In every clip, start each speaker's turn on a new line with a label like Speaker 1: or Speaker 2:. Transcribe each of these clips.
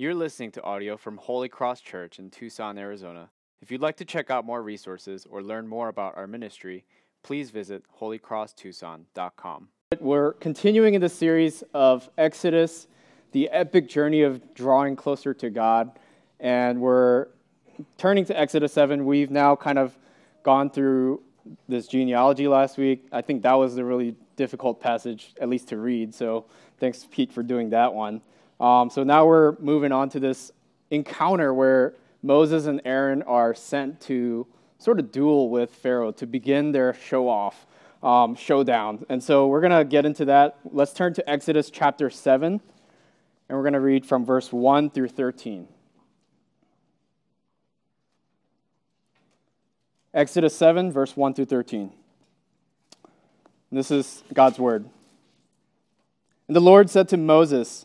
Speaker 1: You're listening to audio from Holy Cross Church in Tucson, Arizona. If you'd like to check out more resources or learn more about our ministry, please visit holycrosstucson.com.
Speaker 2: We're continuing in the series of Exodus, the epic journey of drawing closer to God, and we're turning to Exodus 7. We've now kind of gone through this genealogy last week. I think that was a really difficult passage, at least to read, so thanks, Pete, for doing that one. Um, so now we're moving on to this encounter where Moses and Aaron are sent to sort of duel with Pharaoh to begin their show off, um, showdown. And so we're going to get into that. Let's turn to Exodus chapter 7, and we're going to read from verse 1 through 13. Exodus 7, verse 1 through 13. This is God's word. And the Lord said to Moses,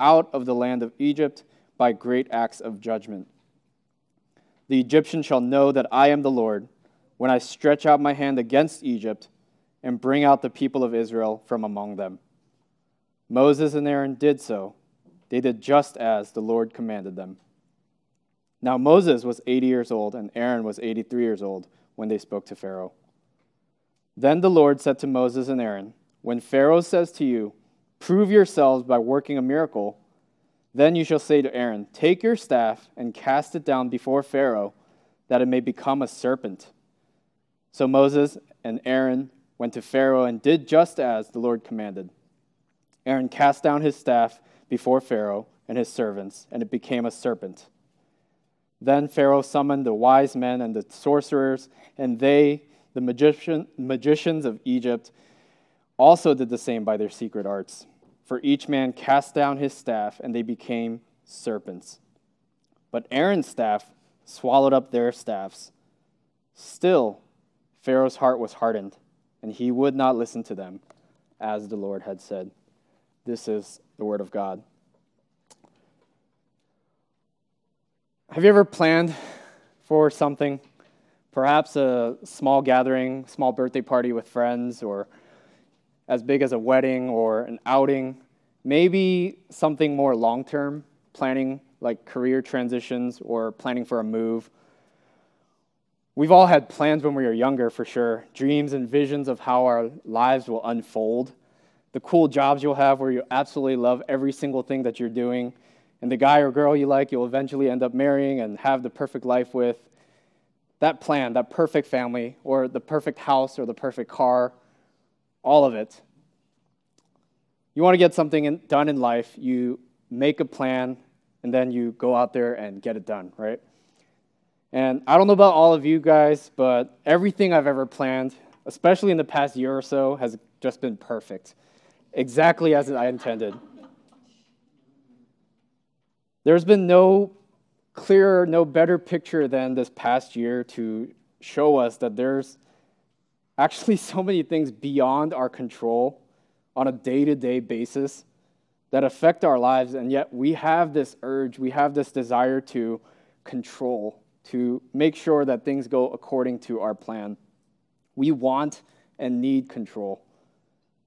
Speaker 2: out of the land of Egypt by great acts of judgment. The Egyptian shall know that I am the Lord when I stretch out my hand against Egypt and bring out the people of Israel from among them. Moses and Aaron did so. They did just as the Lord commanded them. Now Moses was 80 years old, and Aaron was 83 years old when they spoke to Pharaoh. Then the Lord said to Moses and Aaron, When Pharaoh says to you, Prove yourselves by working a miracle. Then you shall say to Aaron, Take your staff and cast it down before Pharaoh, that it may become a serpent. So Moses and Aaron went to Pharaoh and did just as the Lord commanded. Aaron cast down his staff before Pharaoh and his servants, and it became a serpent. Then Pharaoh summoned the wise men and the sorcerers, and they, the magician, magicians of Egypt, also did the same by their secret arts. For each man cast down his staff, and they became serpents. But Aaron's staff swallowed up their staffs. Still, Pharaoh's heart was hardened, and he would not listen to them, as the Lord had said. This is the word of God. Have you ever planned for something? Perhaps a small gathering, small birthday party with friends, or as big as a wedding or an outing, maybe something more long term, planning like career transitions or planning for a move. We've all had plans when we were younger, for sure, dreams and visions of how our lives will unfold, the cool jobs you'll have where you absolutely love every single thing that you're doing, and the guy or girl you like you'll eventually end up marrying and have the perfect life with. That plan, that perfect family, or the perfect house, or the perfect car, all of it. You want to get something in, done in life, you make a plan, and then you go out there and get it done, right? And I don't know about all of you guys, but everything I've ever planned, especially in the past year or so, has just been perfect, exactly as I intended. There's been no clearer, no better picture than this past year to show us that there's actually so many things beyond our control on a day to day basis that affect our lives, and yet we have this urge, we have this desire to control, to make sure that things go according to our plan. We want and need control.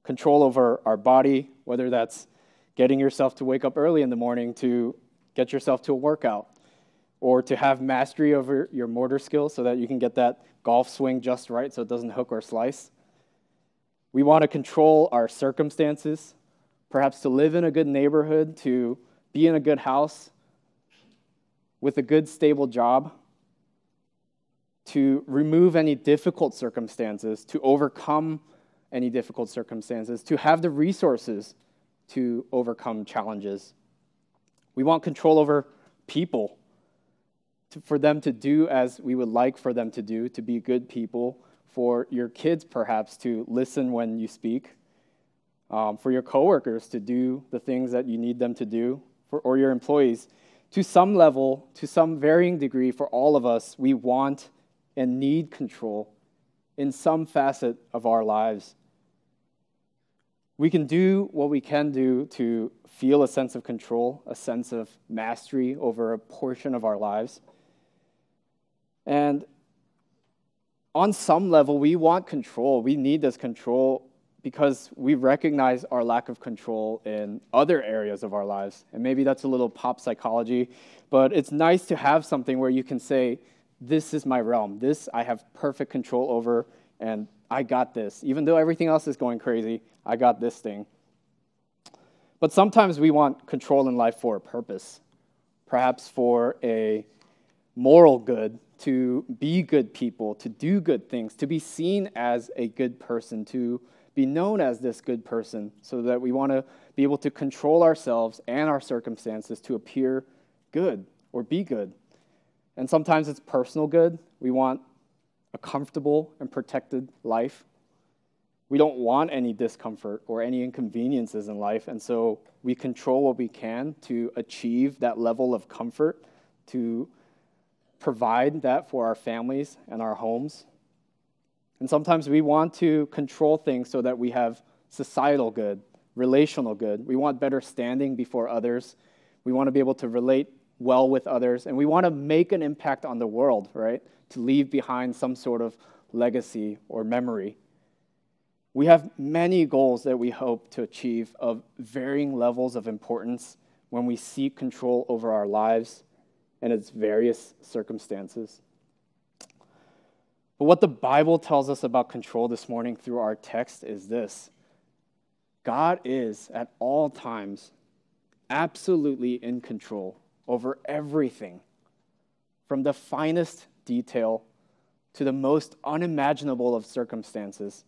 Speaker 2: Control over our body, whether that's getting yourself to wake up early in the morning to get yourself to a workout, or to have mastery over your motor skills so that you can get that golf swing just right so it doesn't hook or slice. We want to control our circumstances, perhaps to live in a good neighborhood, to be in a good house with a good, stable job, to remove any difficult circumstances, to overcome any difficult circumstances, to have the resources to overcome challenges. We want control over people, to, for them to do as we would like for them to do, to be good people for your kids perhaps to listen when you speak, um, for your coworkers to do the things that you need them to do, for, or your employees, to some level, to some varying degree, for all of us, we want and need control in some facet of our lives. We can do what we can do to feel a sense of control, a sense of mastery over a portion of our lives. And on some level, we want control. We need this control because we recognize our lack of control in other areas of our lives. And maybe that's a little pop psychology, but it's nice to have something where you can say, This is my realm. This I have perfect control over, and I got this. Even though everything else is going crazy, I got this thing. But sometimes we want control in life for a purpose, perhaps for a moral good, to be good people, to do good things, to be seen as a good person, to be known as this good person, so that we want to be able to control ourselves and our circumstances to appear good or be good. And sometimes it's personal good. We want a comfortable and protected life. We don't want any discomfort or any inconveniences in life, and so we control what we can to achieve that level of comfort, to provide that for our families and our homes. And sometimes we want to control things so that we have societal good, relational good. We want better standing before others. We want to be able to relate well with others, and we want to make an impact on the world, right? To leave behind some sort of legacy or memory. We have many goals that we hope to achieve of varying levels of importance when we seek control over our lives and its various circumstances. But what the Bible tells us about control this morning through our text is this God is at all times absolutely in control over everything, from the finest detail to the most unimaginable of circumstances.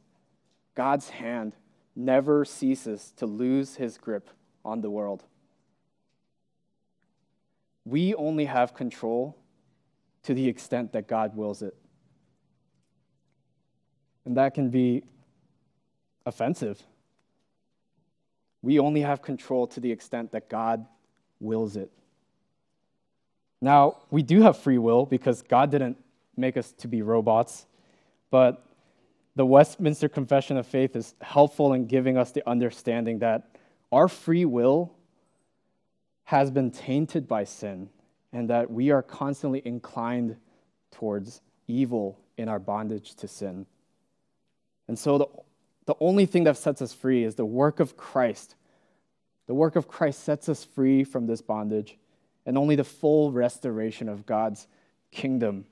Speaker 2: God's hand never ceases to lose his grip on the world. We only have control to the extent that God wills it. And that can be offensive. We only have control to the extent that God wills it. Now, we do have free will because God didn't make us to be robots, but the Westminster Confession of Faith is helpful in giving us the understanding that our free will has been tainted by sin and that we are constantly inclined towards evil in our bondage to sin. And so the, the only thing that sets us free is the work of Christ. The work of Christ sets us free from this bondage, and only the full restoration of God's kingdom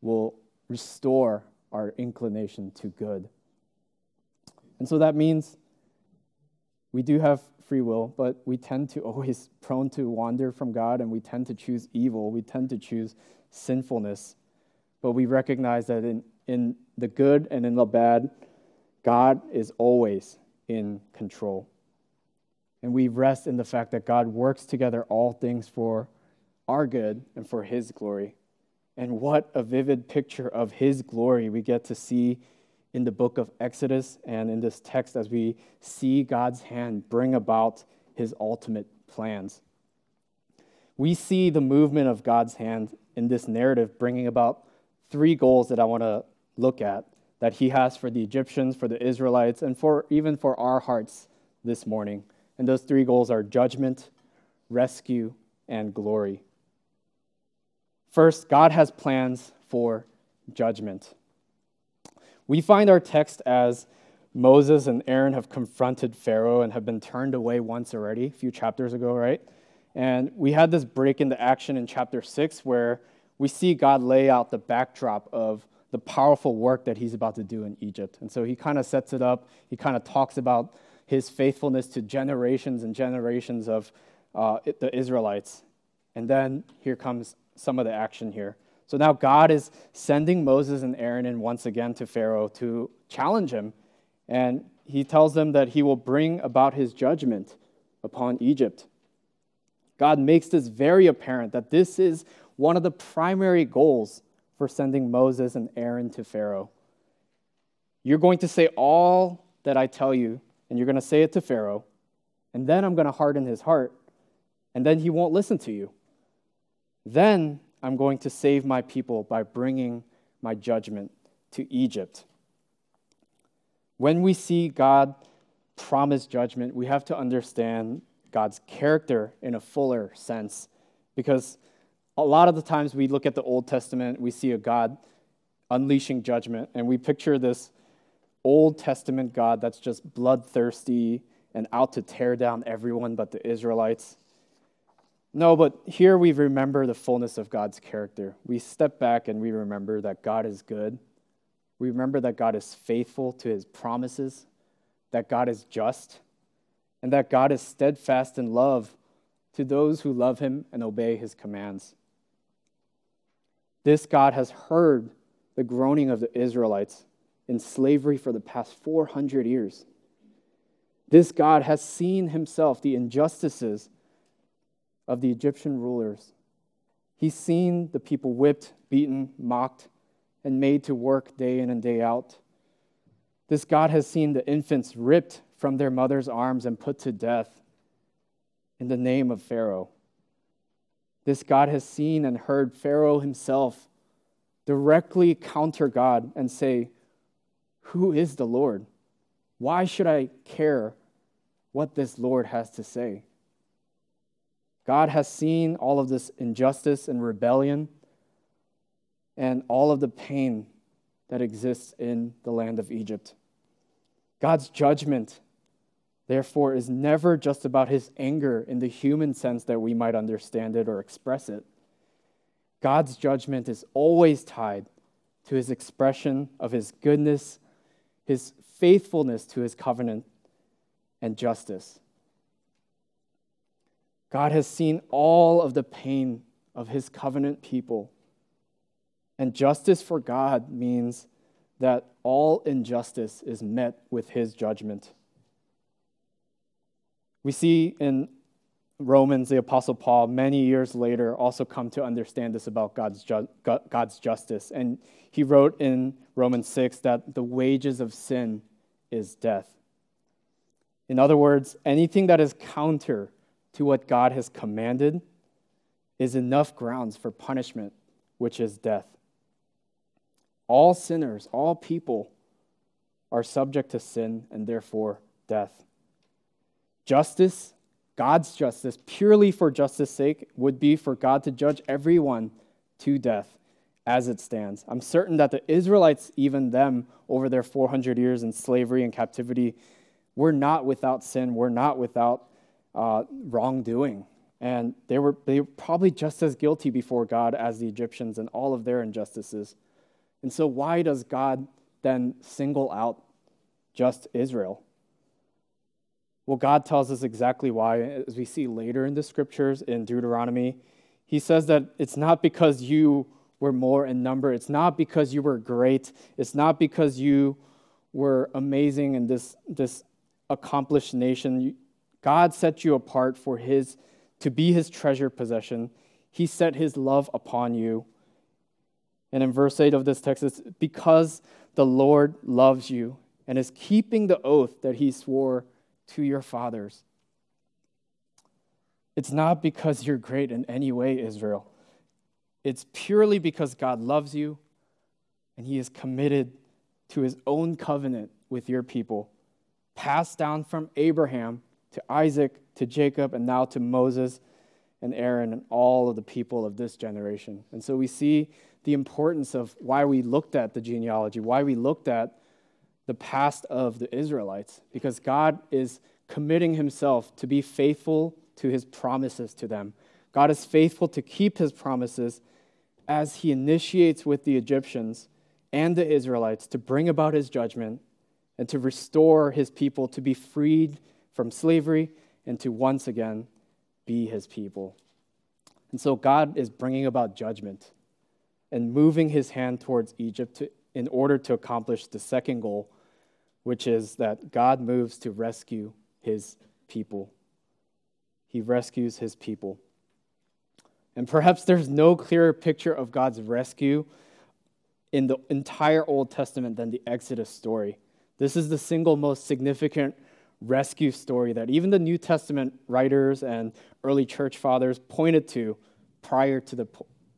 Speaker 2: will restore our inclination to good. And so that means we do have free will, but we tend to always prone to wander from God and we tend to choose evil. We tend to choose sinfulness. But we recognize that in, in the good and in the bad, God is always in control. And we rest in the fact that God works together all things for our good and for His glory. And what a vivid picture of His glory we get to see in the book of Exodus and in this text as we see God's hand bring about His ultimate plans. We see the movement of God's hand in this narrative bringing about three goals that I want to look at that He has for the Egyptians, for the Israelites, and for even for our hearts this morning. And those three goals are judgment, rescue, and glory. First, God has plans for judgment. We find our text as Moses and Aaron have confronted Pharaoh and have been turned away once already, a few chapters ago, right? And we had this break into action in chapter 6 where we see God lay out the backdrop of the powerful work that he's about to do in Egypt. And so he kind of sets it up. He kind of talks about his faithfulness to generations and generations of uh, the Israelites. And then here comes some of the action here. So now God is sending Moses and Aaron in once again to Pharaoh to challenge him. And he tells them that he will bring about his judgment upon Egypt. God makes this very apparent that this is one of the primary goals for sending Moses and Aaron to Pharaoh. You're going to say all that I tell you, and you're going to say it to Pharaoh, and then I'm going to harden his heart, and then he won't listen to you. Then I'm going to save my people by bringing my judgment to Egypt. When we see God promise judgment, we have to understand God's character in a fuller sense because a lot of the times we look at the Old Testament, we see a God unleashing judgment, and we picture this Old Testament God that's just bloodthirsty and out to tear down everyone but the Israelites. No, but here we remember the fullness of God's character. We step back and we remember that God is good. We remember that God is faithful to his promises, that God is just, and that God is steadfast in love to those who love him and obey his commands. This God has heard the groaning of the Israelites in slavery for the past 400 years. This God has seen himself the injustices of the Egyptian rulers. He's seen the people whipped, beaten, mocked, and made to work day in and day out. This God has seen the infants ripped from their mother's arms and put to death in the name of Pharaoh. This God has seen and heard Pharaoh himself directly counter God and say, Who is the Lord? Why should I care what this Lord has to say? God has seen all of this injustice and rebellion and all of the pain that exists in the land of Egypt. God's judgment, therefore, is never just about his anger in the human sense that we might understand it or express it. God's judgment is always tied to his expression of his goodness, his faithfulness to his covenant, and justice. God has seen all of the pain of his covenant people. And justice for God means that all injustice is met with his judgment. We see in Romans, the Apostle Paul, many years later, also come to understand this about God's, ju- God's justice. And he wrote in Romans 6 that the wages of sin is death. In other words, anything that is counter to what God has commanded is enough grounds for punishment, which is death. All sinners, all people, are subject to sin and therefore death. Justice God's justice, purely for justice' sake, would be for God to judge everyone to death as it stands. I'm certain that the Israelites, even them, over their 400 years in slavery and captivity, were not without sin, were not without uh, wrongdoing. And they were, they were probably just as guilty before God as the Egyptians and all of their injustices. And so, why does God then single out just Israel? Well, God tells us exactly why, as we see later in the scriptures in Deuteronomy. He says that it's not because you were more in number, it's not because you were great, it's not because you were amazing and this, this accomplished nation. God set you apart for his to be his treasure possession. He set his love upon you. And in verse 8 of this text, it's because the Lord loves you and is keeping the oath that he swore to your fathers. It's not because you're great in any way, Israel. It's purely because God loves you and He is committed to His own covenant with your people, passed down from Abraham to Isaac to Jacob and now to Moses and Aaron and all of the people of this generation. And so we see the importance of why we looked at the genealogy, why we looked at the past of the Israelites because God is committing himself to be faithful to his promises to them. God is faithful to keep his promises as he initiates with the Egyptians and the Israelites to bring about his judgment and to restore his people to be freed from slavery and to once again be his people. And so God is bringing about judgment and moving his hand towards Egypt to, in order to accomplish the second goal, which is that God moves to rescue his people. He rescues his people. And perhaps there's no clearer picture of God's rescue in the entire Old Testament than the Exodus story. This is the single most significant rescue story that even the New Testament writers and early church fathers pointed to prior to the,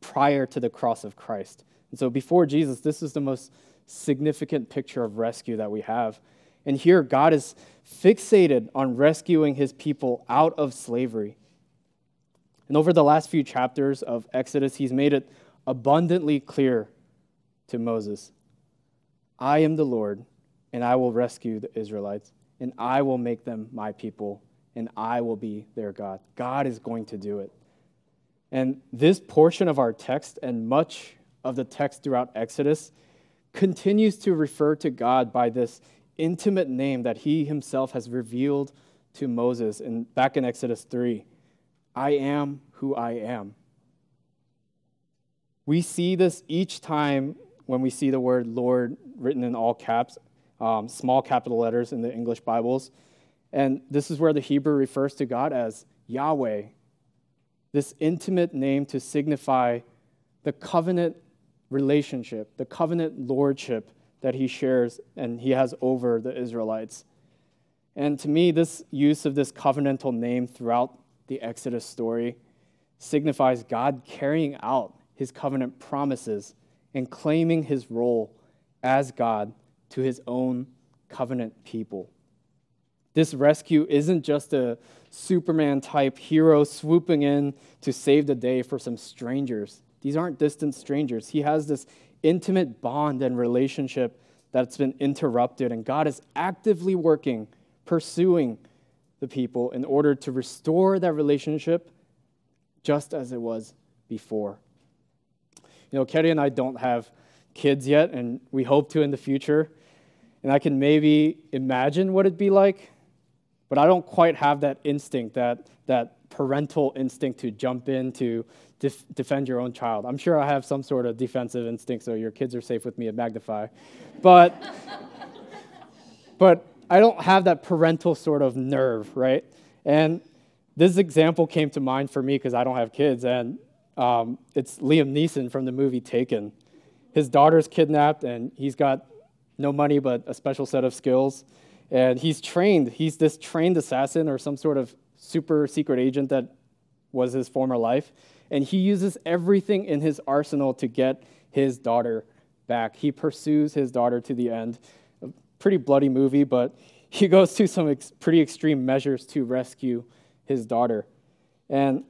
Speaker 2: prior to the cross of Christ. And so before Jesus, this is the most significant picture of rescue that we have. And here, God is fixated on rescuing his people out of slavery. And over the last few chapters of Exodus, he's made it abundantly clear to Moses I am the Lord, and I will rescue the Israelites, and I will make them my people, and I will be their God. God is going to do it. And this portion of our text and much of the text throughout Exodus continues to refer to God by this intimate name that he himself has revealed to Moses in, back in Exodus 3 I am who I am. We see this each time when we see the word Lord written in all caps, um, small capital letters in the English Bibles. And this is where the Hebrew refers to God as Yahweh, this intimate name to signify the covenant relationship, the covenant lordship that he shares and he has over the Israelites. And to me, this use of this covenantal name throughout the Exodus story signifies God carrying out his covenant promises and claiming his role as God to his own covenant people. This rescue isn't just a Superman type hero swooping in to save the day for some strangers. These aren't distant strangers. He has this intimate bond and relationship that's been interrupted, and God is actively working, pursuing the people in order to restore that relationship just as it was before. You know, Kerry and I don't have kids yet, and we hope to in the future. And I can maybe imagine what it'd be like, but I don't quite have that instinct, that, that parental instinct to jump in to def- defend your own child. I'm sure I have some sort of defensive instinct, so your kids are safe with me at Magnify. But, but I don't have that parental sort of nerve, right? And this example came to mind for me because I don't have kids, and um, it's Liam Neeson from the movie Taken. His daughter's kidnapped, and he's got no money but a special set of skills. And he's trained. He's this trained assassin or some sort of super secret agent that was his former life and he uses everything in his arsenal to get his daughter back. He pursues his daughter to the end. A pretty bloody movie, but he goes to some ex- pretty extreme measures to rescue his daughter. And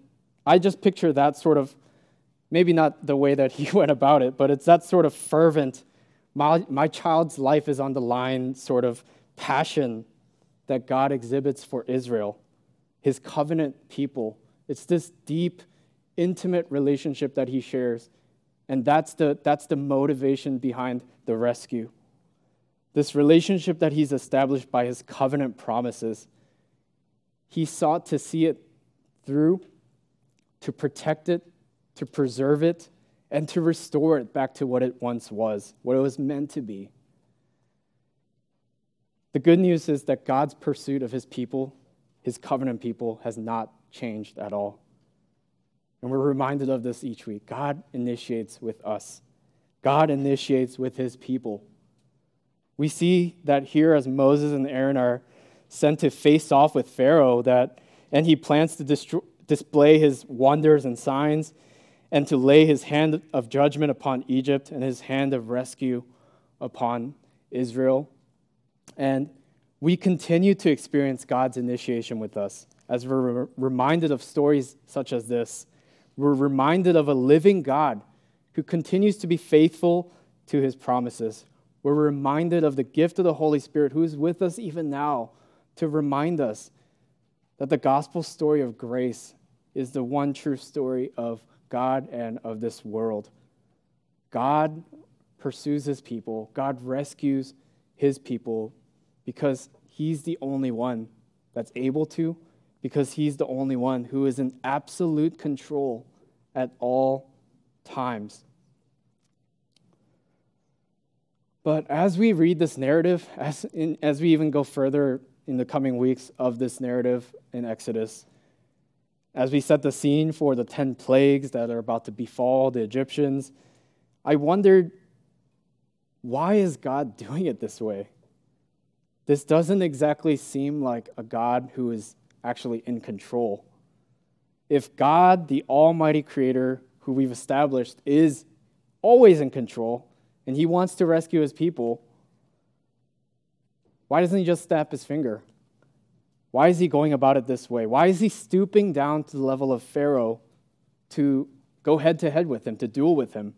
Speaker 2: I just picture that sort of, maybe not the way that he went about it, but it's that sort of fervent, my, my child's life is on the line sort of passion that God exhibits for Israel, his covenant people. It's this deep, intimate relationship that he shares. And that's the, that's the motivation behind the rescue. This relationship that he's established by his covenant promises, he sought to see it through, to protect it, to preserve it, and to restore it back to what it once was, what it was meant to be. The good news is that God's pursuit of his people, his covenant people, has not changed at all. And we're reminded of this each week. God initiates with us, God initiates with his people. We see that here as Moses and Aaron are sent to face off with Pharaoh, that, and he plans to distro- display his wonders and signs and to lay his hand of judgment upon Egypt and his hand of rescue upon Israel. And we continue to experience God's initiation with us as we're re- reminded of stories such as this we're reminded of a living God who continues to be faithful to his promises. We're reminded of the gift of the Holy Spirit who is with us even now to remind us that the gospel story of grace is the one true story of God and of this world. God pursues his people, God rescues his people because he's the only one that's able to because he's the only one who is in absolute control at all times. But as we read this narrative, as, in, as we even go further in the coming weeks of this narrative in Exodus, as we set the scene for the 10 plagues that are about to befall the Egyptians, I wondered why is God doing it this way? this doesn't exactly seem like a God who is actually in control. If God, the Almighty Creator, who we've established, is always in control and he wants to rescue his people, why doesn't he just snap his finger? Why is he going about it this way? Why is he stooping down to the level of Pharaoh to go head to head with him, to duel with him?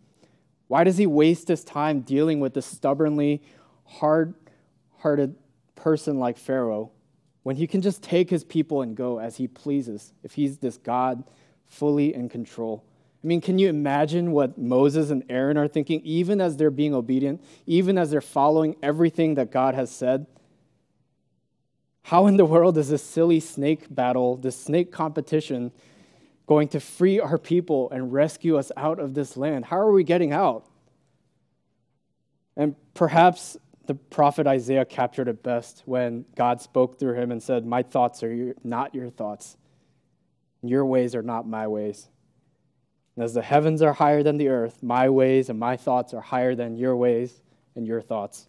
Speaker 2: Why does he waste his time dealing with a stubbornly, hard hearted person like Pharaoh when he can just take his people and go as he pleases if he's this God fully in control? I mean, can you imagine what Moses and Aaron are thinking, even as they're being obedient, even as they're following everything that God has said? How in the world is this silly snake battle, this snake competition, going to free our people and rescue us out of this land? How are we getting out? And perhaps the prophet Isaiah captured it best when God spoke through him and said, My thoughts are not your thoughts, your ways are not my ways. And as the heavens are higher than the earth, my ways and my thoughts are higher than your ways and your thoughts.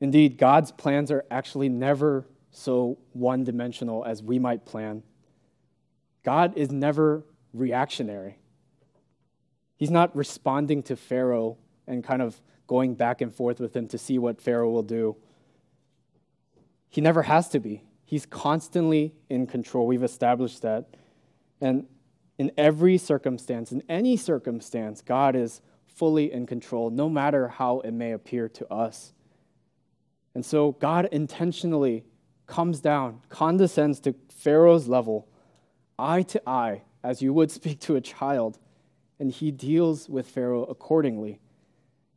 Speaker 2: Indeed, God's plans are actually never so one dimensional as we might plan. God is never reactionary. He's not responding to Pharaoh and kind of going back and forth with him to see what Pharaoh will do. He never has to be. He's constantly in control. We've established that. And in every circumstance, in any circumstance, God is fully in control, no matter how it may appear to us. And so God intentionally comes down, condescends to Pharaoh's level, eye to eye, as you would speak to a child, and he deals with Pharaoh accordingly.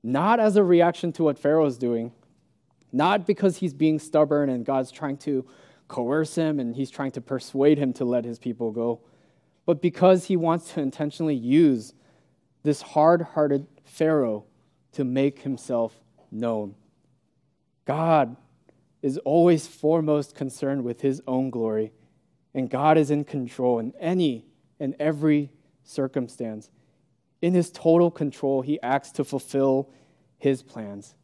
Speaker 2: Not as a reaction to what Pharaoh is doing, not because he's being stubborn and God's trying to coerce him and he's trying to persuade him to let his people go, but because he wants to intentionally use this hard hearted Pharaoh to make himself known. God is always foremost concerned with his own glory, and God is in control in any and every circumstance. In his total control, he acts to fulfill his plans.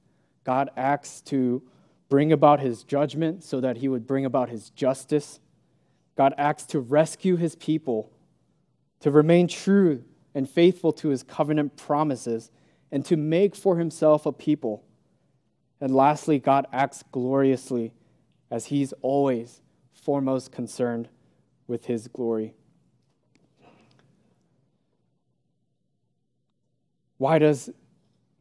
Speaker 2: God acts to bring about his judgment so that he would bring about his justice. God acts to rescue his people, to remain true and faithful to his covenant promises, and to make for himself a people and lastly, God acts gloriously as he's always foremost concerned with his glory. Why does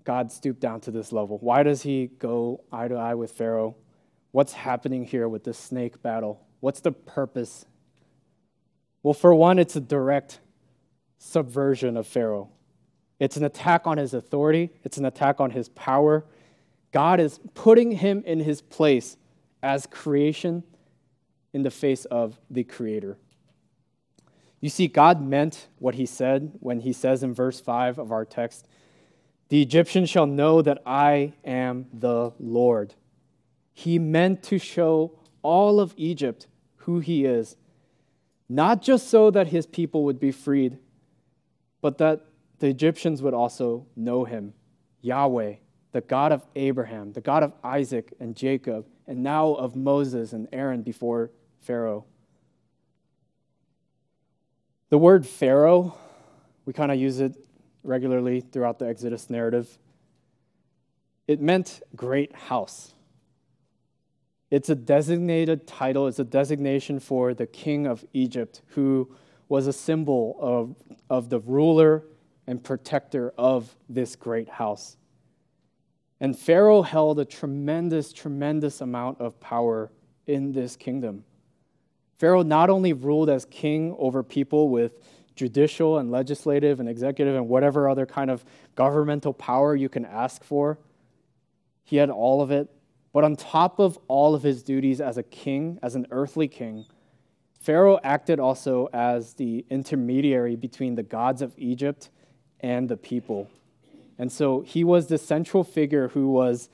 Speaker 2: God stoop down to this level? Why does he go eye to eye with Pharaoh? What's happening here with this snake battle? What's the purpose? Well, for one, it's a direct subversion of Pharaoh. It's an attack on his authority, it's an attack on his power, God is putting him in his place as creation in the face of the Creator. You see, God meant what he said when he says in verse 5 of our text, The Egyptians shall know that I am the Lord. He meant to show all of Egypt who he is, not just so that his people would be freed, but that the Egyptians would also know him, Yahweh, the God of Abraham, the God of Isaac and Jacob, and now of Moses and Aaron before Pharaoh. The word Pharaoh, we kind of use it regularly throughout the Exodus narrative. It meant great house. It's a designated title, it's a designation for the king of Egypt, who was a symbol of, of the ruler and protector of this great house. And Pharaoh held a tremendous, tremendous amount of power in this kingdom. Pharaoh not only ruled as king over people with judicial and legislative and executive and whatever other kind of governmental power you can ask for, he had all of it. But on top of all of his duties as a king, as an earthly king, Pharaoh acted also as the intermediary between the gods of Egypt and the people. And so he was the central figure who was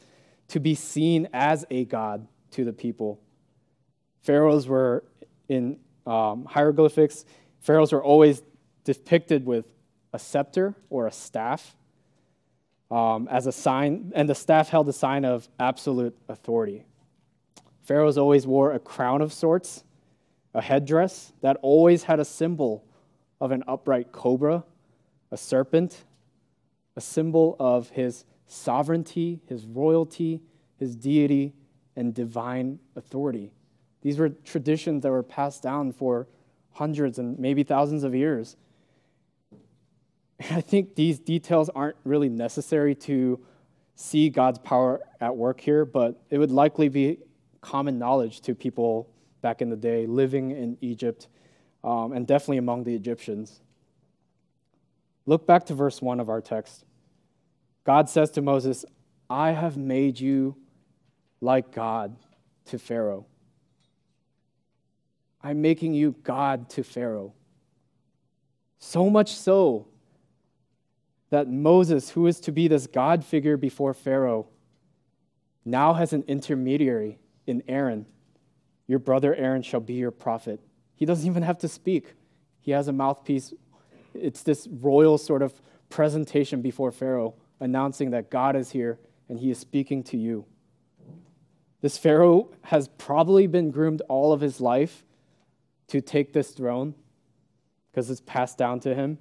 Speaker 2: to be seen as a god to the people. Pharaohs were in um, hieroglyphics, pharaohs were always depicted with a scepter or a staff. um, as a sign, and the staff held a sign of absolute authority. Pharaohs always wore a crown of sorts, a headdress that always had a symbol of an upright cobra, a serpent, a symbol of his sovereignty, his royalty, his deity, and divine authority. These were traditions that were passed down for hundreds and maybe thousands of years. I think these details aren't really necessary to see God's power at work here, but it would likely be common knowledge to people back in the day living in Egypt um, and definitely among the Egyptians. Look back to verse 1 of our text. God says to Moses, I have made you like God to Pharaoh. I'm making you God to Pharaoh. So much so that Moses, who is to be this God figure before Pharaoh, now has an intermediary in Aaron. Your brother Aaron shall be your prophet. He doesn't even have to speak, he has a mouthpiece. It's this royal sort of presentation before Pharaoh, announcing that God is here and he is speaking to you. This Pharaoh has probably been groomed all of his life to take this throne because it's passed down to him.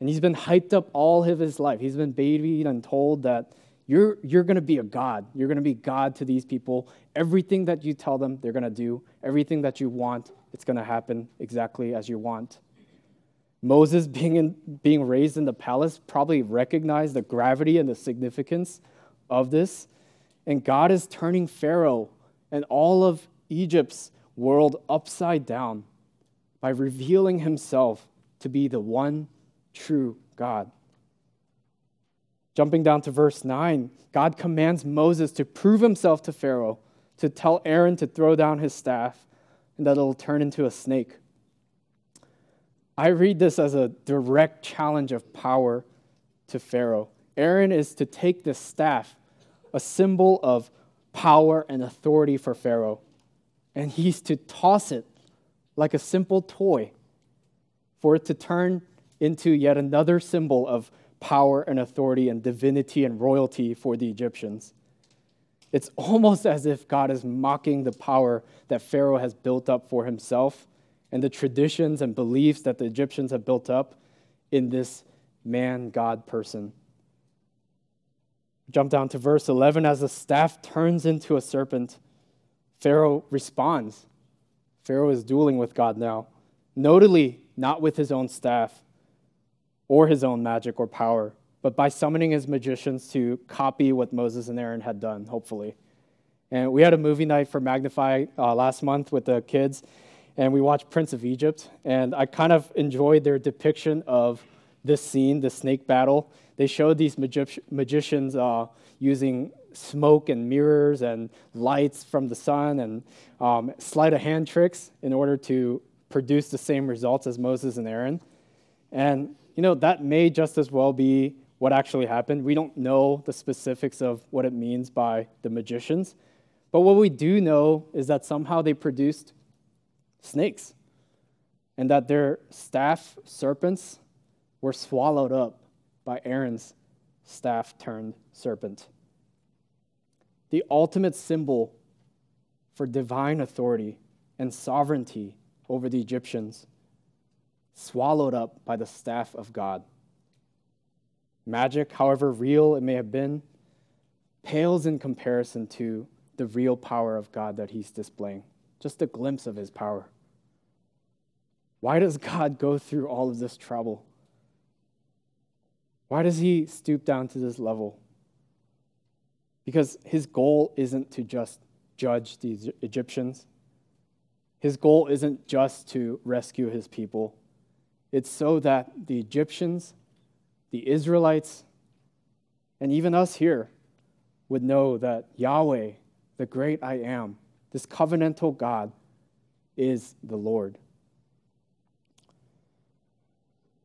Speaker 2: And he's been hyped up all of his life. He's been babied and told that you're, you're going to be a God. You're going to be God to these people. Everything that you tell them, they're going to do. Everything that you want, it's going to happen exactly as you want. Moses, being, in, being raised in the palace, probably recognized the gravity and the significance of this. And God is turning Pharaoh and all of Egypt's world upside down by revealing himself to be the one true God. Jumping down to verse 9, God commands Moses to prove himself to Pharaoh, to tell Aaron to throw down his staff, and that it'll turn into a snake. I read this as a direct challenge of power to Pharaoh. Aaron is to take this staff, a symbol of power and authority for Pharaoh, and he's to toss it like a simple toy for it to turn into yet another symbol of power and authority and divinity and royalty for the Egyptians. It's almost as if God is mocking the power that Pharaoh has built up for himself and the traditions and beliefs that the Egyptians have built up in this man God person. Jump down to verse 11. As the staff turns into a serpent, Pharaoh responds. Pharaoh is dueling with God now, notably not with his own staff or his own magic or power, but by summoning his magicians to copy what Moses and Aaron had done, hopefully. And we had a movie night for Magnify uh, last month with the kids, and we watched Prince of Egypt. And I kind of enjoyed their depiction of this scene, the snake battle. They showed these magi- magicians uh, using smoke and mirrors and lights from the sun and um, sleight of hand tricks in order to produce the same results as Moses and Aaron. And you know, that may just as well be what actually happened. We don't know the specifics of what it means by the magicians. But what we do know is that somehow they produced snakes and that their staff serpents were swallowed up by Aaron's staff turned serpent. The ultimate symbol for divine authority and sovereignty over the Egyptians swallowed up by the staff of God. Magic, however real it may have been, pales in comparison to the real power of God that he's displaying. Just a glimpse of his power. Why does God go through all of this trouble? Why does he stoop down to this level? Because his goal isn't to just judge the Egyptians. His goal isn't just to rescue his people. It's so that the Egyptians, the Israelites, and even us here would know that Yahweh, the great I am, this covenantal God, is the Lord.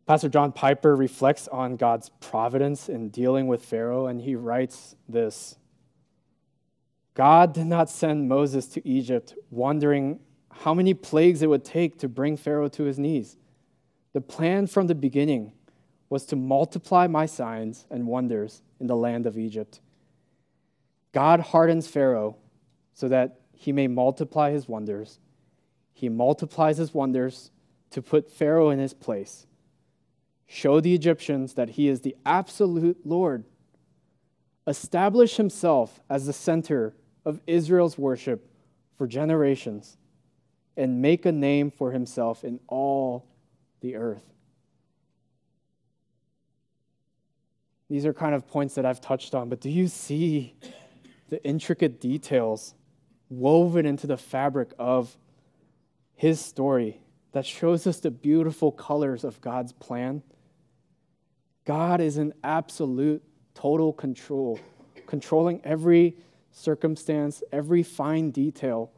Speaker 2: Pastor John Piper reflects on God's providence in dealing with Pharaoh, and he writes this God did not send Moses to Egypt wondering how many plagues it would take to bring Pharaoh to his knees. The plan from the beginning was to multiply my signs and wonders in the land of Egypt. God hardens Pharaoh so that he may multiply his wonders. He multiplies his wonders to put Pharaoh in his place, show the Egyptians that he is the absolute Lord, establish himself as the center of Israel's worship for generations, and make a name for himself in all the earth. These are kind of points that I've touched on, but do you see the intricate details woven into the fabric of his story that shows us the beautiful colors of God's plan? God is in absolute, total control, controlling every circumstance, every fine detail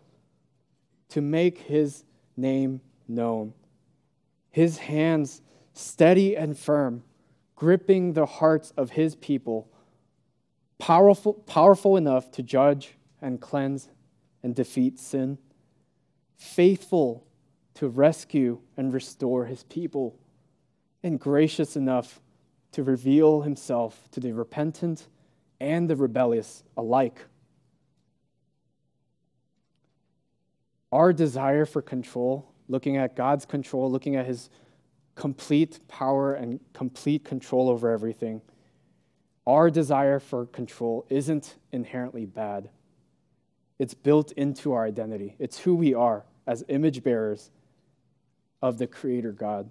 Speaker 2: to make his name known. His hands steady and firm gripping the hearts of his people, powerful, powerful enough to judge and cleanse and defeat sin, faithful to rescue and restore his people, and gracious enough to reveal himself to the repentant and the rebellious alike. Our desire for control, looking at God's control, looking at his complete power and complete control over everything, our desire for control isn't inherently bad. It's built into our identity, it's who we are as image bearers of the Creator God.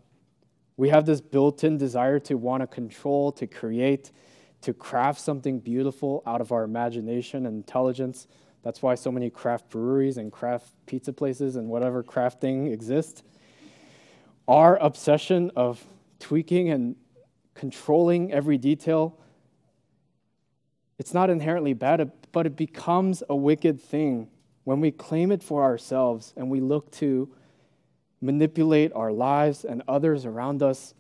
Speaker 2: We have this built in desire to want to control, to create, to craft something beautiful out of our imagination and intelligence. That's why so many craft breweries and craft pizza places and whatever crafting exist our obsession of tweaking and controlling every detail, it's not inherently bad, but it becomes a wicked thing when we claim it for ourselves and we look to manipulate our lives and others around us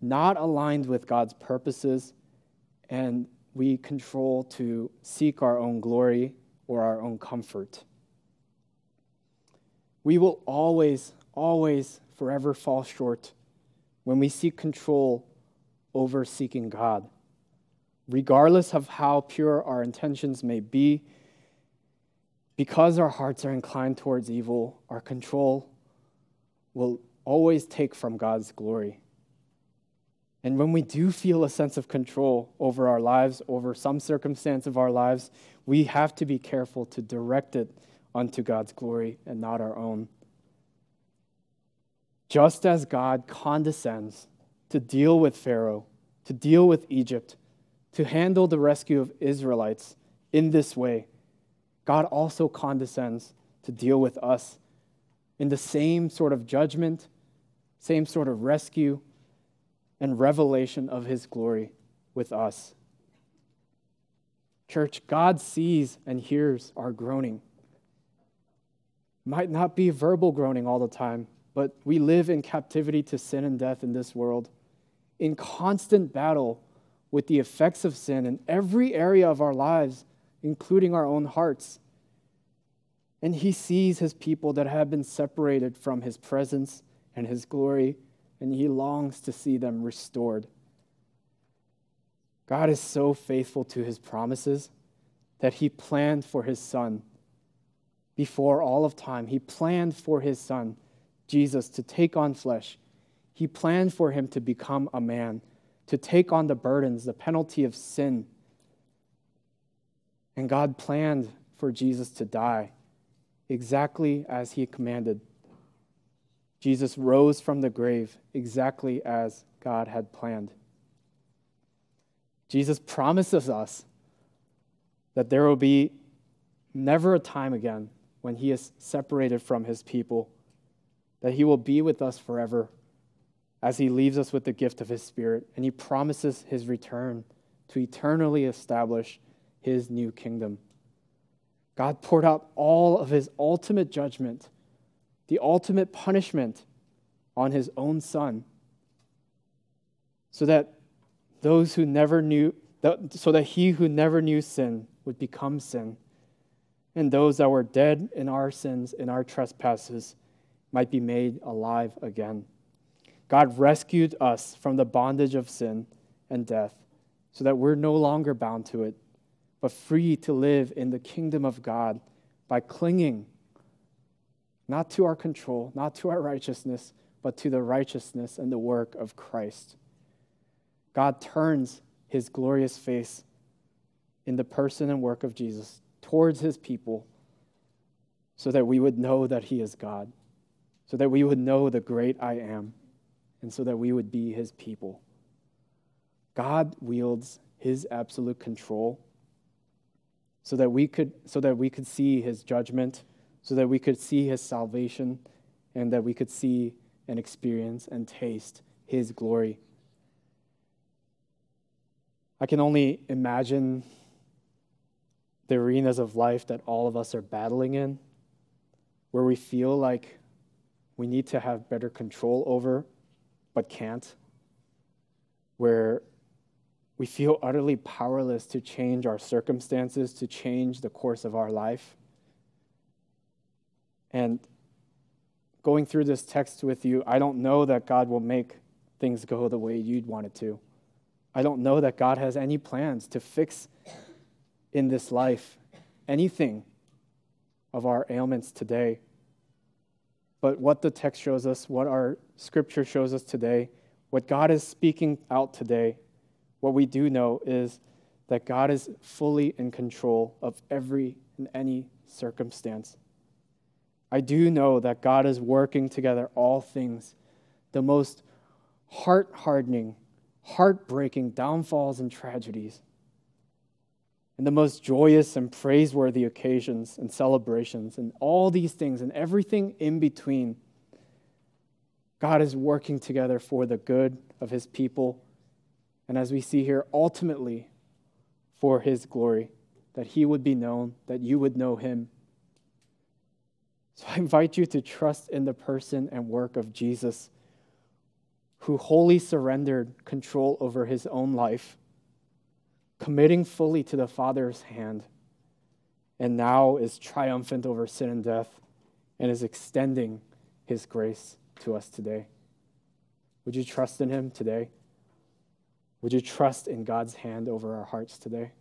Speaker 2: not aligned with God's purposes, and we control to seek our own glory or our own comfort. We will always, always forever fall short when we seek control over seeking God. Regardless of how pure our intentions may be, because our hearts are inclined towards evil, our control will always take from God's glory. And when we do feel a sense of control over our lives, over some circumstance of our lives, we have to be careful to direct it unto God's glory and not our own. Just as God condescends to deal with Pharaoh, to deal with Egypt, to handle the rescue of Israelites in this way, God also condescends to deal with us in the same sort of judgment, same sort of rescue and revelation of his glory with us. Church, God sees and hears our groaning. Might not be verbal groaning all the time, but we live in captivity to sin and death in this world, in constant battle with the effects of sin in every area of our lives, including our own hearts. And he sees his people that have been separated from his presence and his glory, and he longs to see them restored. God is so faithful to his promises that he planned for his son before all of time. He planned for his son Jesus to take on flesh. He planned for him to become a man, to take on the burdens, the penalty of sin. And God planned for Jesus to die exactly as he commanded. Jesus rose from the grave exactly as God had planned. Jesus promises us that there will be never a time again when he is separated from his people that he will be with us forever as he leaves us with the gift of his Spirit, and he promises his return to eternally establish his new kingdom. God poured out all of his ultimate judgment, the ultimate punishment on his own son, so that those who never knew, so that he who never knew sin would become sin, and those that were dead in our sins, in our trespasses, might be made alive again. God rescued us from the bondage of sin and death so that we're no longer bound to it, but free to live in the kingdom of God by clinging not to our control, not to our righteousness, but to the righteousness and the work of Christ. God turns his glorious face in the person and work of Jesus towards his people so that we would know that he is God, so that we would know the great I am, and so that we would be his people. God wields his absolute control so that we could so that we could see his judgment so that we could see his salvation and that we could see and experience and taste his glory. I can only imagine the arenas of life that all of us are battling in, where we feel like we need to have better control over, but can't, where we feel utterly powerless to change our circumstances, to change the course of our life. And going through this text with you, I don't know that God will make things go the way you'd want it to. I don't know that God has any plans to fix in this life anything of our ailments today. But what the text shows us, what our scripture shows us today, what God is speaking out today, what we do know is that God is fully in control of every and any circumstance. I do know that God is working together all things, the most heart hardening, heartbreaking downfalls and tragedies, and the most joyous and praiseworthy occasions and celebrations, and all these things and everything in between. God is working together for the good of his people, and as we see here, ultimately for his glory, that he would be known, that you would know him so I invite you to trust in the person and work of Jesus, who wholly surrendered control over his own life, committing fully to the Father's hand, and now is triumphant over sin and death and is extending his grace to us today. Would you trust in him today? Would you trust in God's hand over our hearts today?